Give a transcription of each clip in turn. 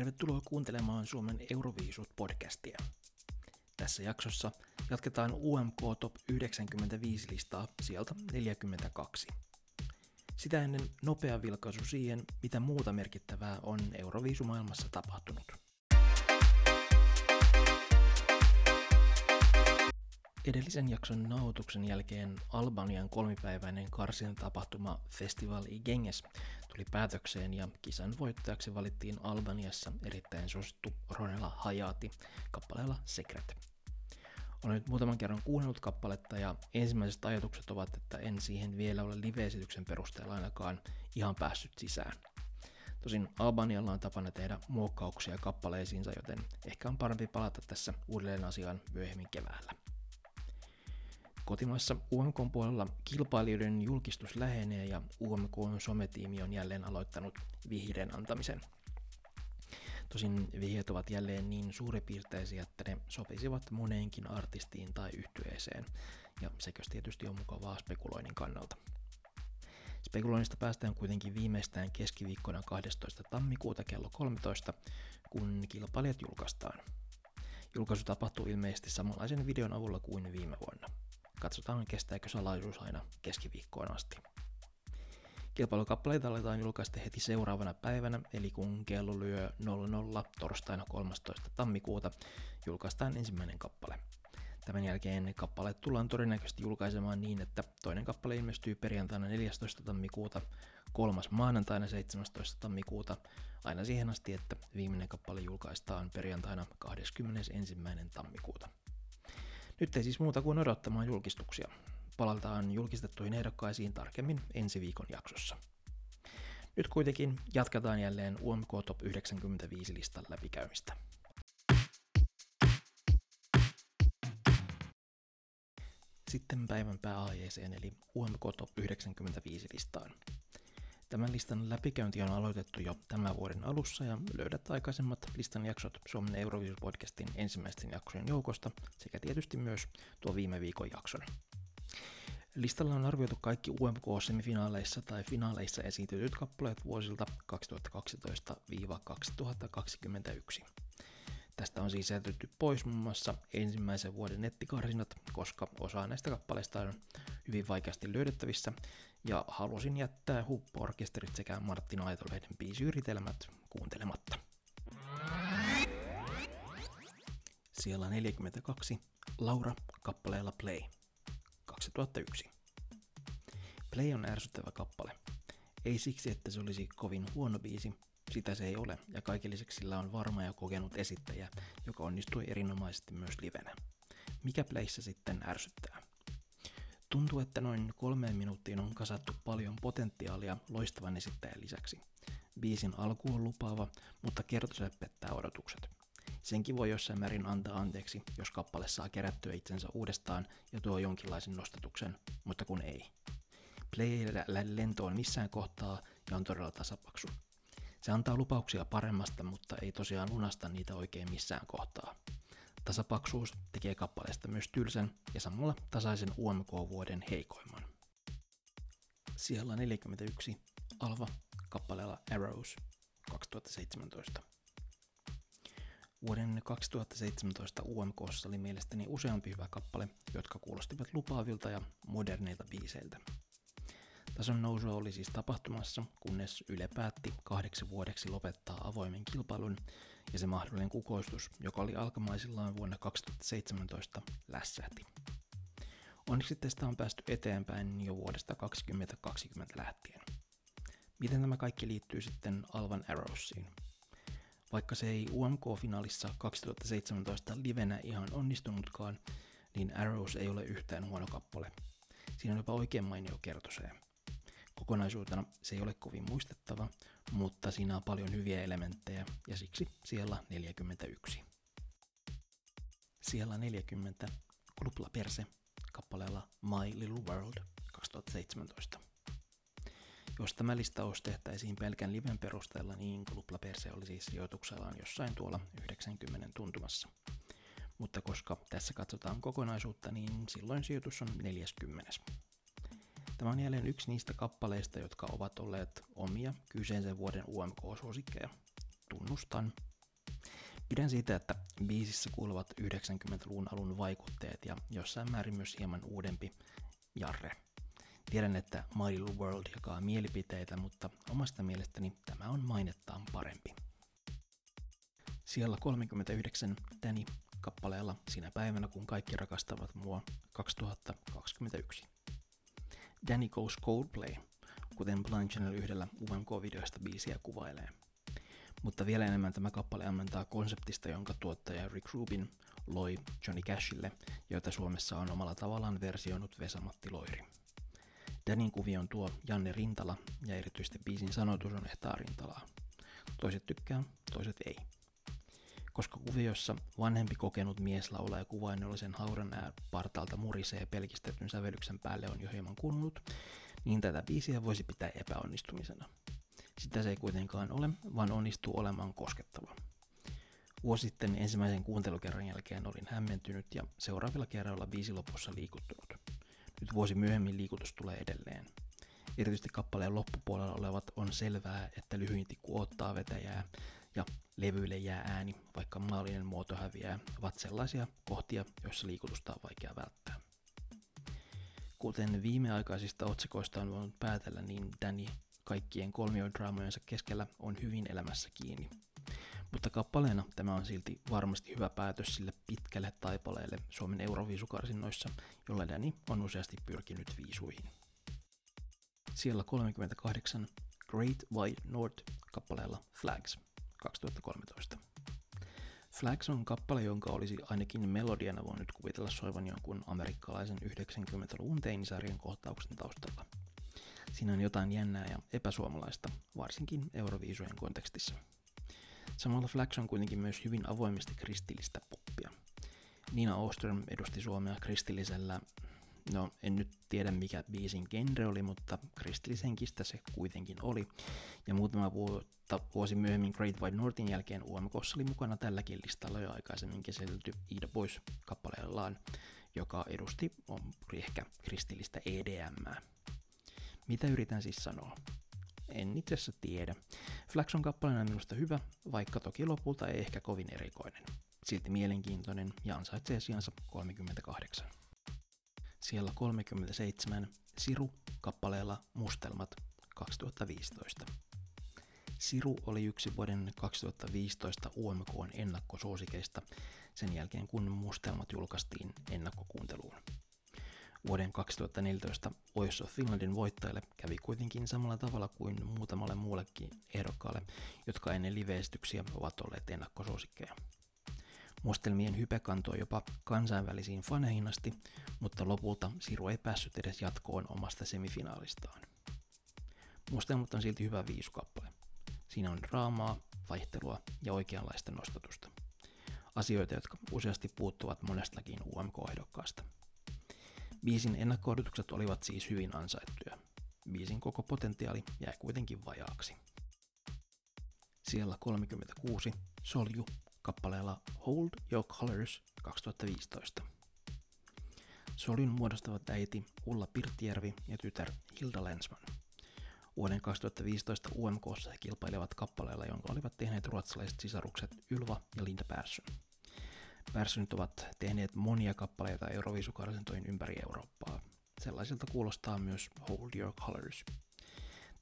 Tervetuloa kuuntelemaan Suomen Euroviisut-podcastia. Tässä jaksossa jatketaan UMK Top 95 listaa sieltä 42. Sitä ennen nopea vilkaisu siihen, mitä muuta merkittävää on Euroviisumaailmassa tapahtunut. Edellisen jakson nauhoituksen jälkeen Albanian kolmipäiväinen karsin tapahtuma Festival i Genges tuli päätökseen ja kisan voittajaksi valittiin Albaniassa erittäin suosittu Ronella Hayati kappaleella Secret. Olen nyt muutaman kerran kuunnellut kappaletta ja ensimmäiset ajatukset ovat, että en siihen vielä ole live-esityksen perusteella ainakaan ihan päässyt sisään. Tosin Albanialla on tapana tehdä muokkauksia kappaleisiinsa, joten ehkä on parempi palata tässä uudelleen asiaan myöhemmin keväällä. Kotimaassa UMK puolella kilpailijoiden julkistus lähenee ja UMK sometiimi on jälleen aloittanut vihreän antamisen. Tosin vihjeet ovat jälleen niin suuripiirteisiä, että ne sopisivat moneenkin artistiin tai yhtyeeseen, ja sekös tietysti on mukavaa spekuloinnin kannalta. Spekuloinnista päästään kuitenkin viimeistään keskiviikkona 12. tammikuuta kello 13, kun kilpailijat julkaistaan. Julkaisu tapahtuu ilmeisesti samanlaisen videon avulla kuin viime vuonna. Katsotaan, kestääkö salaisuus aina keskiviikkoon asti. Kilpailukappaleita aletaan julkaista heti seuraavana päivänä, eli kun kello lyö 00 torstaina 13. tammikuuta, julkaistaan ensimmäinen kappale. Tämän jälkeen kappaleet tullaan todennäköisesti julkaisemaan niin, että toinen kappale ilmestyy perjantaina 14. tammikuuta, kolmas maanantaina 17. tammikuuta, aina siihen asti, että viimeinen kappale julkaistaan perjantaina 21. tammikuuta. Nyt ei siis muuta kuin odottamaan julkistuksia. Palataan julkistettuihin ehdokkaisiin tarkemmin ensi viikon jaksossa. Nyt kuitenkin jatketaan jälleen UMK Top 95 listan läpikäymistä. Sitten päivän pääaiheeseen eli UMK Top 95 listaan. Tämän listan läpikäynti on aloitettu jo tämän vuoden alussa ja löydät aikaisemmat listan jaksot Suomen Eurovisus-podcastin ensimmäisten jaksojen joukosta sekä tietysti myös tuo viime viikon jakson. Listalla on arvioitu kaikki UMK-semifinaaleissa tai finaaleissa esitetyt kappaleet vuosilta 2012-2021. Tästä on siis jätetty pois muun muassa ensimmäisen vuoden nettikarsinat, koska osa näistä kappaleista on hyvin vaikeasti löydettävissä, ja halusin jättää hupporkesterit sekä Martin Aitolehden biisiyritelmät kuuntelematta. Siellä 42, Laura kappaleella Play, 2001. Play on ärsyttävä kappale. Ei siksi, että se olisi kovin huono biisi, sitä se ei ole, ja kaiken lisäksi sillä on varma ja kokenut esittäjä, joka onnistui erinomaisesti myös livenä. Mikä pleissä sitten ärsyttää? Tuntuu, että noin kolmeen minuuttiin on kasattu paljon potentiaalia loistavan esittäjän lisäksi. Biisin alku on lupaava, mutta kertose pettää odotukset. Senkin voi jossain määrin antaa anteeksi, jos kappale saa kerättyä itsensä uudestaan ja tuo jonkinlaisen nostatuksen, mutta kun ei. Play ei lentoon missään kohtaa ja on todella tasapaksu. Se antaa lupauksia paremmasta, mutta ei tosiaan lunasta niitä oikein missään kohtaa. Tasapaksuus tekee kappaleesta myös tylsän ja samalla tasaisen UMK-vuoden heikoimman. Siellä 41 Alva kappaleella Arrows 2017. Vuoden 2017 UMKssa oli mielestäni useampi hyvä kappale, jotka kuulostivat lupaavilta ja moderneilta biiseiltä. Tason nousua oli siis tapahtumassa, kunnes Yle päätti kahdeksi vuodeksi lopettaa avoimen kilpailun ja se mahdollinen kukoistus, joka oli alkamaisillaan vuonna 2017, lässähti. Onneksi tästä on päästy eteenpäin jo vuodesta 2020 lähtien. Miten tämä kaikki liittyy sitten Alvan Arrowsiin? Vaikka se ei UMK-finaalissa 2017 livenä ihan onnistunutkaan, niin Arrows ei ole yhtään huono kappale. Siinä on jopa oikein mainio kertoseen. Kokonaisuutena se ei ole kovin muistettava, mutta siinä on paljon hyviä elementtejä ja siksi siellä 41. Siellä 40 Klupla Perse kappaleella My Little World 2017. Jos tämä listaus tehtäisiin pelkän liven perusteella, niin Klupla Perse oli siis sijoituksellaan jossain tuolla 90 tuntumassa. Mutta koska tässä katsotaan kokonaisuutta, niin silloin sijoitus on 40. Tämä on jälleen yksi niistä kappaleista, jotka ovat olleet omia kyseisen vuoden UMK-suosikkeja. tunnustan. Pidän siitä, että biisissä kuuluvat 90-luvun alun vaikutteet ja jossain määrin myös hieman uudempi jarre. Tiedän, että My Little World jakaa mielipiteitä, mutta omasta mielestäni tämä on mainettaan parempi. Siellä 39 Danny kappaleella Sinä päivänä, kun kaikki rakastavat mua 2021. Danny Goes Coldplay, kuten Blind Channel yhdellä UMK-videoista biisiä kuvailee. Mutta vielä enemmän tämä kappale ammentaa konseptista, jonka tuottaja Rick Rubin loi Johnny Cashille, joita Suomessa on omalla tavallaan versioinut Vesamatti Loiri. Danin kuvion tuo Janne Rintala ja erityisesti biisin sanotus on Ehtaa Rintalaa. Toiset tykkää, toiset ei. Koska kuviossa vanhempi kokenut mies laulaa kuvainnollisen haudan ää partaalta murisee pelkistetyn sävellyksen päälle on jo hieman kunnut, niin tätä biisiä voisi pitää epäonnistumisena. Sitä se ei kuitenkaan ole, vaan onnistuu olemaan koskettava. Vuosi sitten ensimmäisen kuuntelukerran jälkeen olin hämmentynyt ja seuraavilla kerroilla biisi lopussa liikuttunut. Nyt vuosi myöhemmin liikutus tulee edelleen. Erityisesti kappaleen loppupuolella olevat on selvää, että lyhyin tikku ottaa vetäjää ja levyille jää ääni, vaikka maallinen muoto häviää, ovat sellaisia kohtia, joissa liikutusta on vaikea välttää. Kuten viimeaikaisista otsikoista on voinut päätellä, niin Danny kaikkien kolmiodraamojensa keskellä on hyvin elämässä kiinni. Mutta kappaleena tämä on silti varmasti hyvä päätös sille pitkälle taipaleelle Suomen Euroviisukarsinnoissa, jolla Danny on useasti pyrkinyt viisuihin. Siellä 38 Great White North kappaleella Flags 2013. Flags on kappale, jonka olisi ainakin melodiana voinut kuvitella soivan jonkun amerikkalaisen 90-luvun teinisarjan kohtauksen taustalla. Siinä on jotain jännää ja epäsuomalaista, varsinkin Euroviisujen kontekstissa. Samalla Flags on kuitenkin myös hyvin avoimesti kristillistä poppia. Nina Oström edusti Suomea kristillisellä, no en nyt tiedä mikä biisin genre oli, mutta kristillishenkistä se kuitenkin oli. Ja muutama vuotta, vuosi myöhemmin Great White Northin jälkeen UMKssa oli mukana tälläkin listalla jo aikaisemmin käsitelty Ida Boys kappaleellaan, joka edusti on ehkä kristillistä EDM. Mitä yritän siis sanoa? En itse asiassa tiedä. Kappaleena on minusta hyvä, vaikka toki lopulta ei ehkä kovin erikoinen. Silti mielenkiintoinen ja ansaitsee sijansa 38. Siellä 37 Siru kappaleella Mustelmat 2015. Siru oli yksi vuoden 2015 UMKn ennakkosuosikeista sen jälkeen kun Mustelmat julkaistiin ennakkokuunteluun. Vuoden 2014 Voice of Finlandin voittajalle kävi kuitenkin samalla tavalla kuin muutamalle muullekin ehdokkaalle, jotka ennen liveestyksiä ovat olleet ennakkosuosikkeja. Mustelmien hype kantoi jopa kansainvälisiin faneihin asti, mutta lopulta Siru ei päässyt edes jatkoon omasta semifinaalistaan. Mustelmat on silti hyvä viisukappale. Siinä on draamaa, vaihtelua ja oikeanlaista nostatusta. Asioita, jotka useasti puuttuvat monestakin UMK-ehdokkaasta. Biisin ennakko olivat siis hyvin ansaittuja. Biisin koko potentiaali jäi kuitenkin vajaaksi. Siellä 36 Solju kappaleella Hold Your Colors 2015. Soljun muodostavat äiti Ulla Pirttijärvi ja tytär Hilda Lensman. Vuoden 2015 UMKssa he kilpailevat kappaleella, jonka olivat tehneet ruotsalaiset sisarukset Ylva ja Linda Persson. Personit ovat tehneet monia kappaleita Euroviisukarsintoihin ympäri Eurooppaa. Sellaisilta kuulostaa myös Hold Your Colors.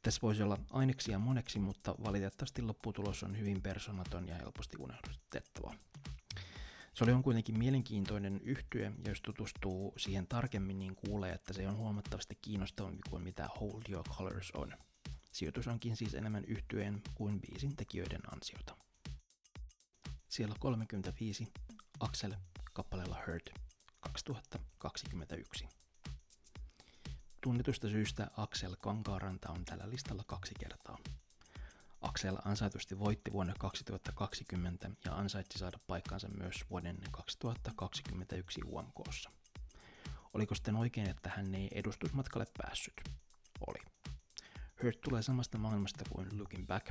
Tässä voisi olla aineksia moneksi, mutta valitettavasti lopputulos on hyvin persoonaton ja helposti unohdettava. Se oli on kuitenkin mielenkiintoinen yhtye, ja jos tutustuu siihen tarkemmin, niin kuulee, että se on huomattavasti kiinnostavampi kuin mitä Hold Your Colors on. Sijoitus onkin siis enemmän yhtyeen kuin biisin tekijöiden ansiota. Siellä 35 Axel kappaleella Hurt 2021. Tunnetusta syystä Axel Kankaaranta on tällä listalla kaksi kertaa. Axel ansaitusti voitti vuonna 2020 ja ansaitsi saada paikkansa myös vuoden 2021 UMKssa. Oliko sitten oikein, että hän ei edustusmatkalle päässyt? Oli. Hurt tulee samasta maailmasta kuin Looking Back,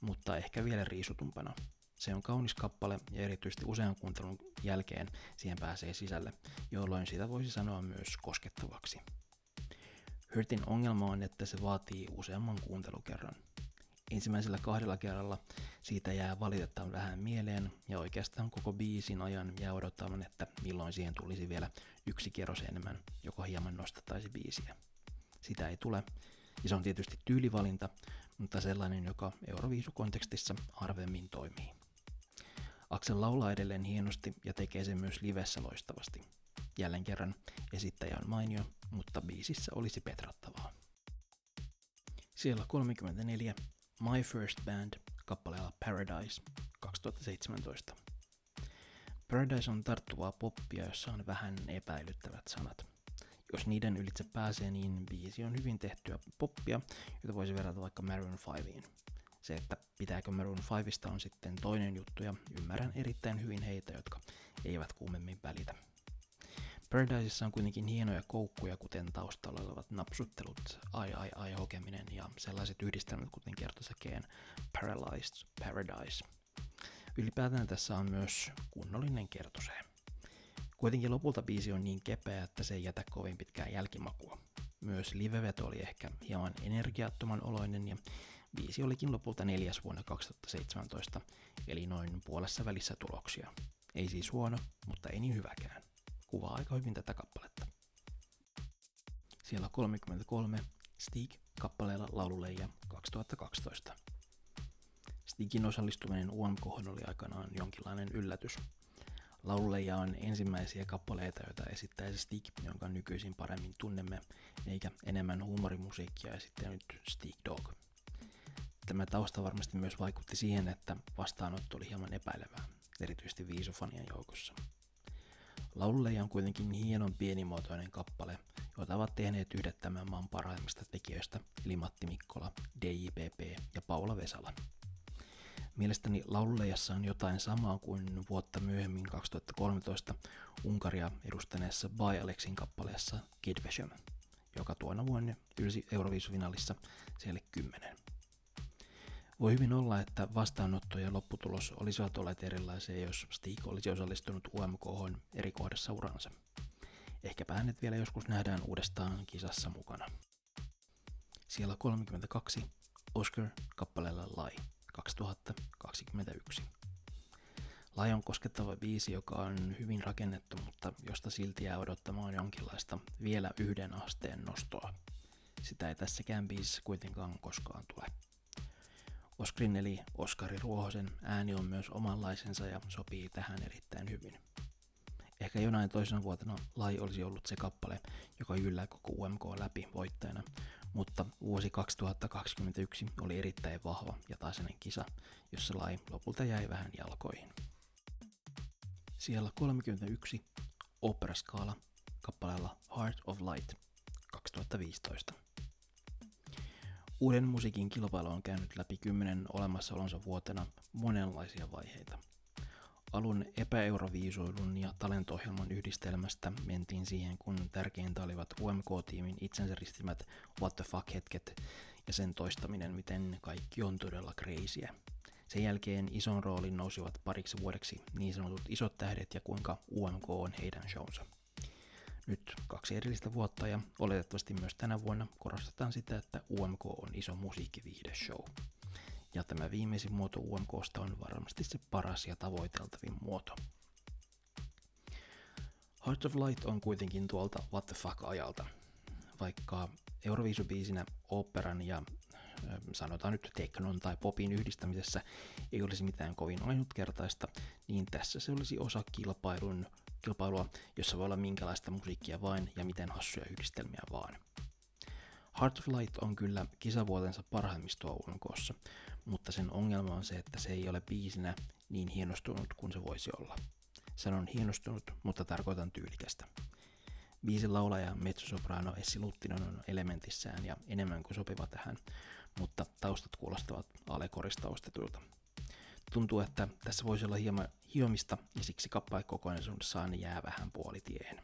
mutta ehkä vielä riisutumpana – se on kaunis kappale ja erityisesti usean kuuntelun jälkeen siihen pääsee sisälle, jolloin sitä voisi sanoa myös koskettavaksi. Hurtin ongelma on, että se vaatii useamman kuuntelukerran. Ensimmäisellä kahdella kerralla siitä jää valitettavan vähän mieleen, ja oikeastaan koko biisin ajan jää odottamaan, että milloin siihen tulisi vielä yksi kierros enemmän, joka hieman nostattaisi biisiä. Sitä ei tule, ja se on tietysti tyylivalinta, mutta sellainen, joka Euroviisukontekstissa harvemmin toimii. Axel laulaa edelleen hienosti ja tekee sen myös livessä loistavasti. Jälleen kerran esittäjä on mainio, mutta biisissä olisi petrattavaa. Siellä 34 My First Band kappaleella Paradise 2017. Paradise on tarttuvaa poppia, jossa on vähän epäilyttävät sanat. Jos niiden ylitse pääsee, niin biisi on hyvin tehtyä poppia, jota voisi verrata vaikka Maroon 5iin. Se, että pitääkö Maroon 5ista on sitten toinen juttu ja ymmärrän erittäin hyvin heitä, jotka eivät kuumemmin välitä. Paradisessa on kuitenkin hienoja koukkuja, kuten taustalla olevat napsuttelut, ai ai ai hokeminen ja sellaiset yhdistelmät, kuten kertosäkeen Paralyzed Paradise. Ylipäätään tässä on myös kunnollinen kertosee. Kuitenkin lopulta biisi on niin kepeä, että se ei jätä kovin pitkää jälkimakua. Myös liveveto oli ehkä hieman energiattoman oloinen ja biisi olikin lopulta neljäs vuonna 2017, eli noin puolessa välissä tuloksia. Ei siis huono, mutta ei niin hyväkään kuvaa aika hyvin tätä kappaletta. Siellä 33 Stig kappaleella laululeija 2012. Stigin osallistuminen UMK oli aikanaan jonkinlainen yllätys. Laululeija on ensimmäisiä kappaleita, joita esittää Stig, jonka nykyisin paremmin tunnemme, eikä enemmän huumorimusiikkia esittänyt Stig Dog. Tämä tausta varmasti myös vaikutti siihen, että vastaanotto oli hieman epäilevää, erityisesti viisufanien joukossa. Laululeija on kuitenkin hienon pienimuotoinen kappale, jota ovat tehneet yhdet tämän maan parhaimmista tekijöistä, eli Matti Mikkola, DJPP ja Paula Vesala. Mielestäni laululeijassa on jotain samaa kuin vuotta myöhemmin 2013 Unkaria edustaneessa By Alexin kappaleessa Kid Vesham, joka tuona vuonna ylsi Euroviisufinaalissa siellä 10. Voi hyvin olla, että vastaanotto ja lopputulos olisivat olleet erilaisia, jos Stig olisi osallistunut UMK eri kohdassa uransa. Ehkäpä hänet vielä joskus nähdään uudestaan kisassa mukana. Siellä 32 Oscar kappaleella Lai 2021. Lai on koskettava biisi, joka on hyvin rakennettu, mutta josta silti jää odottamaan jonkinlaista vielä yhden asteen nostoa. Sitä ei tässäkään biisissä kuitenkaan koskaan tule. Oskrin eli Oskari Ruohosen ääni on myös omanlaisensa ja sopii tähän erittäin hyvin. Ehkä jonain toisena vuotena Lai olisi ollut se kappale, joka yllää koko UMK läpi voittajana, mutta vuosi 2021 oli erittäin vahva ja tasainen kisa, jossa Lai lopulta jäi vähän jalkoihin. Siellä 31 Opera-skaala kappaleella Heart of Light 2015. Uuden musiikin kilpailu on käynyt läpi kymmenen olemassaolonsa vuotena monenlaisia vaiheita. Alun epäeuroviisuilun ja talentohjelman yhdistelmästä mentiin siihen, kun tärkeintä olivat UMK-tiimin itsensä ristimät what the fuck hetket ja sen toistaminen, miten kaikki on todella kreisiä. Sen jälkeen ison roolin nousivat pariksi vuodeksi niin sanotut isot tähdet ja kuinka UMK on heidän shownsa. Nyt kaksi edellistä vuotta ja oletettavasti myös tänä vuonna korostetaan sitä, että UMK on iso musiikkiviihdeshow. Ja tämä viimeisin muoto UMKsta on varmasti se paras ja tavoiteltavin muoto. Heart of Light on kuitenkin tuolta What the fuck-ajalta. Vaikka Euroviisubiisinä operan ja sanotaan nyt teknon tai popin yhdistämisessä ei olisi mitään kovin ainutkertaista, niin tässä se olisi osa kilpailun kilpailua, jossa voi olla minkälaista musiikkia vain ja miten hassuja yhdistelmiä vaan. Heart of Light on kyllä kisavuotensa parhaimmistoa UMKssa, mutta sen ongelma on se, että se ei ole biisinä niin hienostunut kuin se voisi olla. Sanon hienostunut, mutta tarkoitan tyylikästä. Biisin laulaja mezzosoprano Essi Luttinen on elementissään ja enemmän kuin sopiva tähän, mutta taustat kuulostavat alekorista ostetulta. Tuntuu, että tässä voisi olla hieman hiomista ja siksi kappale kokonaisuudessaan jää vähän puolitiehen.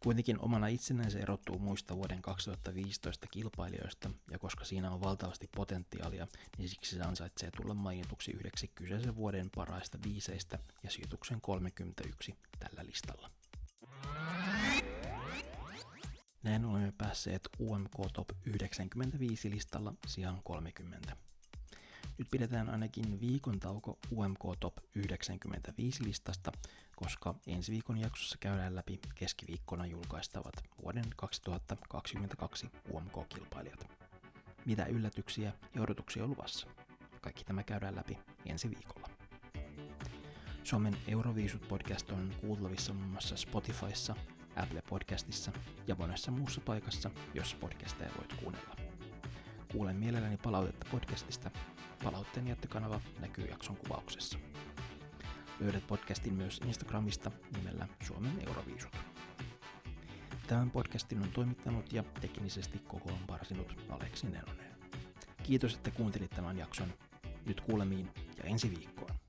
Kuitenkin omana itsenään se erottuu muista vuoden 2015 kilpailijoista, ja koska siinä on valtavasti potentiaalia, niin siksi se ansaitsee tulla mainituksi yhdeksi kyseisen vuoden paraista biiseistä ja sijoituksen 31 tällä listalla. Näin olemme päässeet UMK Top 95 listalla sijaan 30. Nyt pidetään ainakin viikon tauko UMK Top 95 listasta, koska ensi viikon jaksossa käydään läpi keskiviikkona julkaistavat vuoden 2022 UMK-kilpailijat. Mitä yllätyksiä ja odotuksia on luvassa? Kaikki tämä käydään läpi ensi viikolla. Suomen Euroviisut podcast on kuultavissa muun muassa Spotifyssa, Apple Podcastissa ja monessa muussa paikassa, jossa podcasteja voit kuunnella. Kuulen mielelläni palautetta podcastista. Palautteen jättökanava näkyy jakson kuvauksessa. Löydät podcastin myös Instagramista nimellä Suomen Euroviisut. Tämän podcastin on toimittanut ja teknisesti kokoon parsinut Aleksi Nenonen. Kiitos, että kuuntelit tämän jakson. Nyt kuulemiin ja ensi viikkoon.